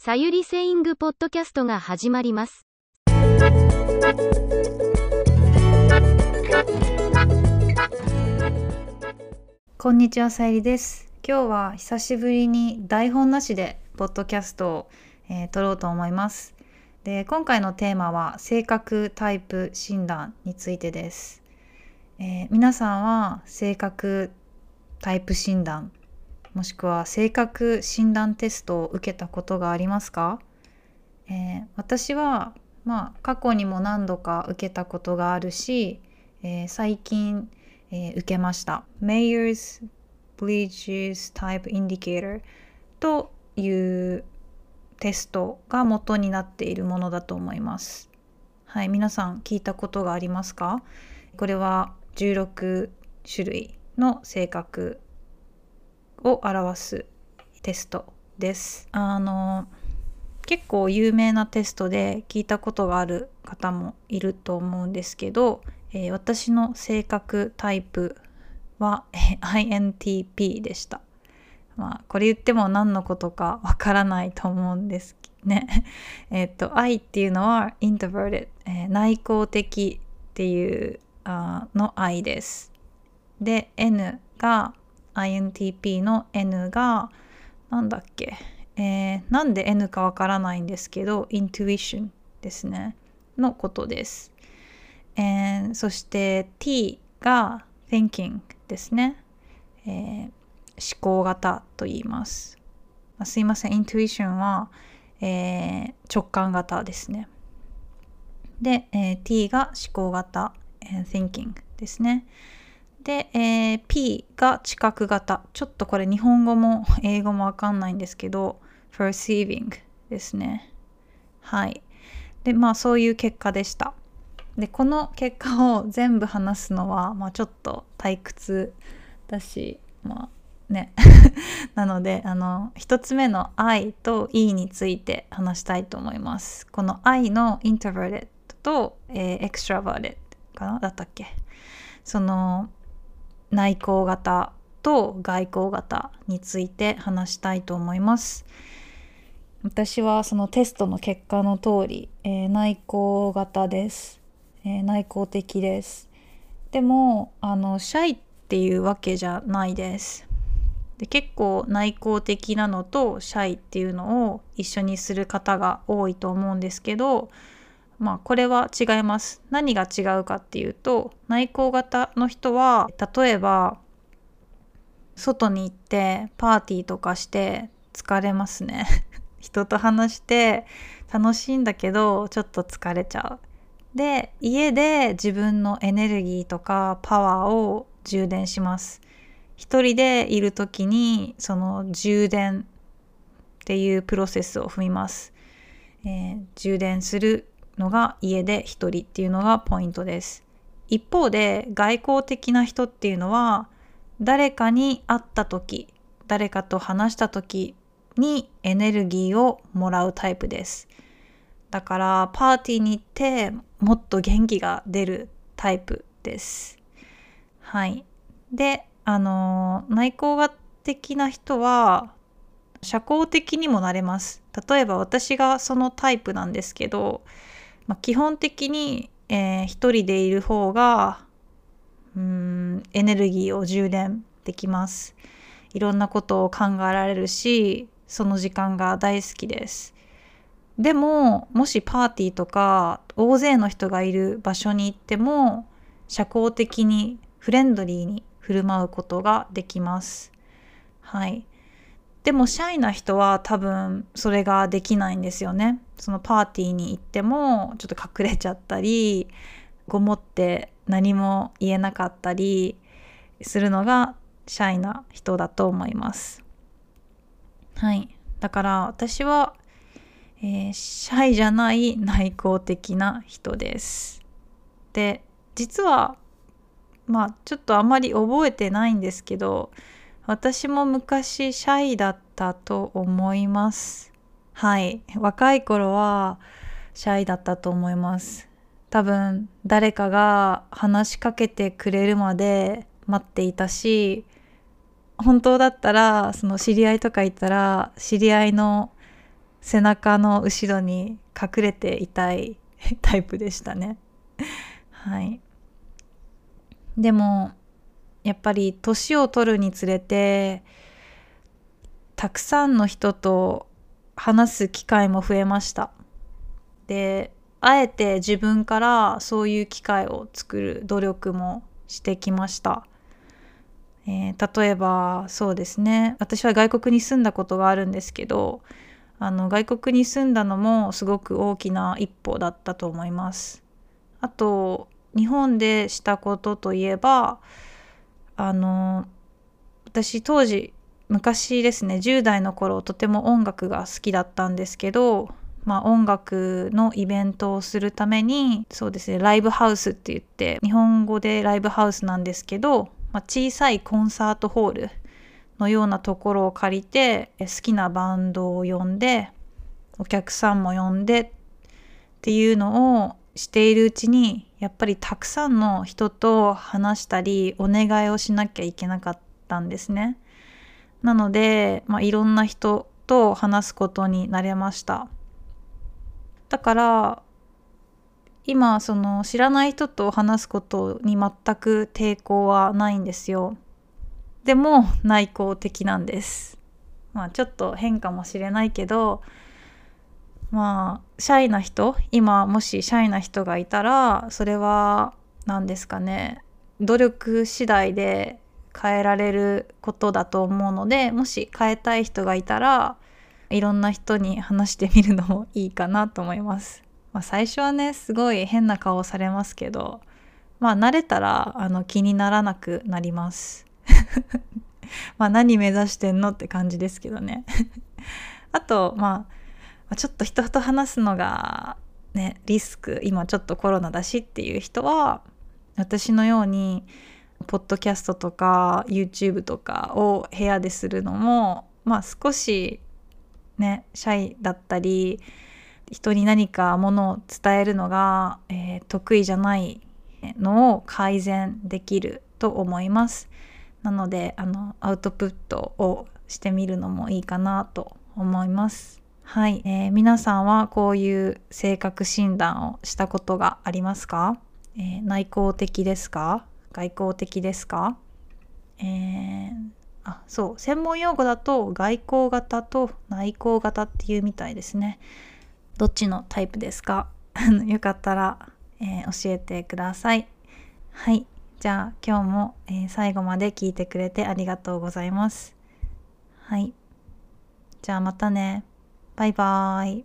さゆりセイングポッドキャストが始まります。こんにちは、さゆりです。今日は久しぶりに台本なしでポッドキャストを、えー撮ろうと思います。で、今回のテーマは性格タイプ診断についてです。えー皆さんは性格タイプ診断もしくは性格診断テストを受けたことがありますか、えー私はまあ過去にも何度か受けたことがあるし、えー最近、えー受けました。Mayer's Bleaches Type Indicator というテストが元になっているものだと思います。はい、皆さん聞いたことがありますか？これは16種類の性格を表すテストです。あの結構有名なテストで聞いたことがある方もいると思うんですけど、えー私の性格タイプは INTP でした。まあこれ言っても何のことかわからないと思うんですね。えっと I っていうのは introverted、えー内向的っていうあの I です。で N が INTP の N がなんだっけ、えーなんで N かわからないんですけど intuition ですねのことです。えーそして T が thinking ですね、えー思考型と言います。すいません、イントゥイションは、えー直感型ですね。で、えー T が思考型、thinking ですね。で、えー P が知覚型。ちょっとこれ日本語も 英語もわかんないんですけど、perceiving ですね。はい。で、まあそういう結果でした。で、この結果を全部話すのは、まあちょっと退屈だし、まあね。なので、あの、一つ目の I と E について話したいと思います。この I の introverted と、えー extroverted かな？だったっけ？その内向型と外向型について話したいと思います。私はそのテストの結果の通り、えー内向型です、えー内向的です。でもあのシャイっていうわけじゃないです。で結構内向的なのとシャイっていうのを一緒にする方が多いと思うんですけどまあこれは違います。何が違うかっていうと内向型の人は例えば外に行ってパーティーとかして疲れますね。人と話して楽しいんだけどちょっと疲れちゃう。で家で自分のエネルギーとかパワーを充電します。一人でいる時にその充電っていうプロセスを踏みます、えー充電するのが家で一人っていうのがポイントです。一方で外交的な人っていうのは誰かに会った時誰かと話した時にエネルギーをもらうタイプです。だからパーティーに行ってもっと元気が出るタイプです。はい。であの内向が的な人は社交的にもなれます。例えば私がそのタイプなんですけど、まあ、基本的に、えー一人でいる方がうーんエネルギーを充電できます。いろんなことを考えられるしその時間が大好きです。でももしパーティーとか大勢の人がいる場所に行っても社交的にフレンドリーに振る舞うことができます。はい。でもシャイな人は多分それができないんですよね。そのパーティーに行ってもちょっと隠れちゃったりごもって何も言えなかったりするのがシャイな人だと思いますはいだから私はえーシャイじゃない内向的な人です。で実はまあちょっとあまり覚えてないんですけど私も昔シャイだったと思います。はい若い頃はシャイだったと思います。多分誰かが話しかけてくれるまで待っていたし本当だったらその知り合いとかいたら知り合いの背中の後ろに隠れていたい タイプでしたね。はい。でもやっぱり年を取るにつれてたくさんの人と話す機会も増えました。であえて自分からそういう機会を作る努力もしてきました。えー、例えばそうですね私は外国に住んだことがあるんですけどあの外国に住んだのもすごく大きな一歩だったと思います。あと日本でしたことといえばあの私当時昔ですね10代の頃とても音楽が好きだったんですけど、まあ、音楽のイベントをするためにそうですねライブハウスって言って日本語でライブハウスなんですけど、まあ、小さいコンサートホールのようなところを借りて好きなバンドを呼んでお客さんも呼んでっていうのをしているうちにやっぱりたくさんの人と話したりお願いをしなきゃいけなかったんですね。なので、まあ、いろんな人と話すことになれました。だから今その知らない人と話すことに全く抵抗はないんですよ。でも内向的なんです。まあちょっと変かもしれないけどまあシャイな人今もしシャイな人がいたらそれは何ですかね努力次第で変えられることだと思うのでもし変えたい人がいたらいろんな人に話してみるのもいいかなと思います。まあ、最初はねすごい変な顔をされますけどまあ慣れたらあの気にならなくなります。まあ何目指してんのって感じですけどね。あとまあちょっと人と話すのがねリスク今ちょっとコロナだしっていう人は私のようにポッドキャストとか YouTube とかを部屋でするのもまあ少しねシャイだったり人に何かものを伝えるのが、えー、得意じゃないのを改善できると思います。なのであのアウトプットをしてみるのもいいかなと思います。はい、えー、皆さんはこういう性格診断をしたことがありますか、えー、内向的ですか？外向的ですか？えー、あそう。専門用語だと外向型と内向型っていうみたいですね。どっちのタイプですか？よかったら、えー、教えてください。はい。じゃあ今日も、えー、最後まで聞いてくれてありがとうございます。はい。じゃあまたね。バイバーイ。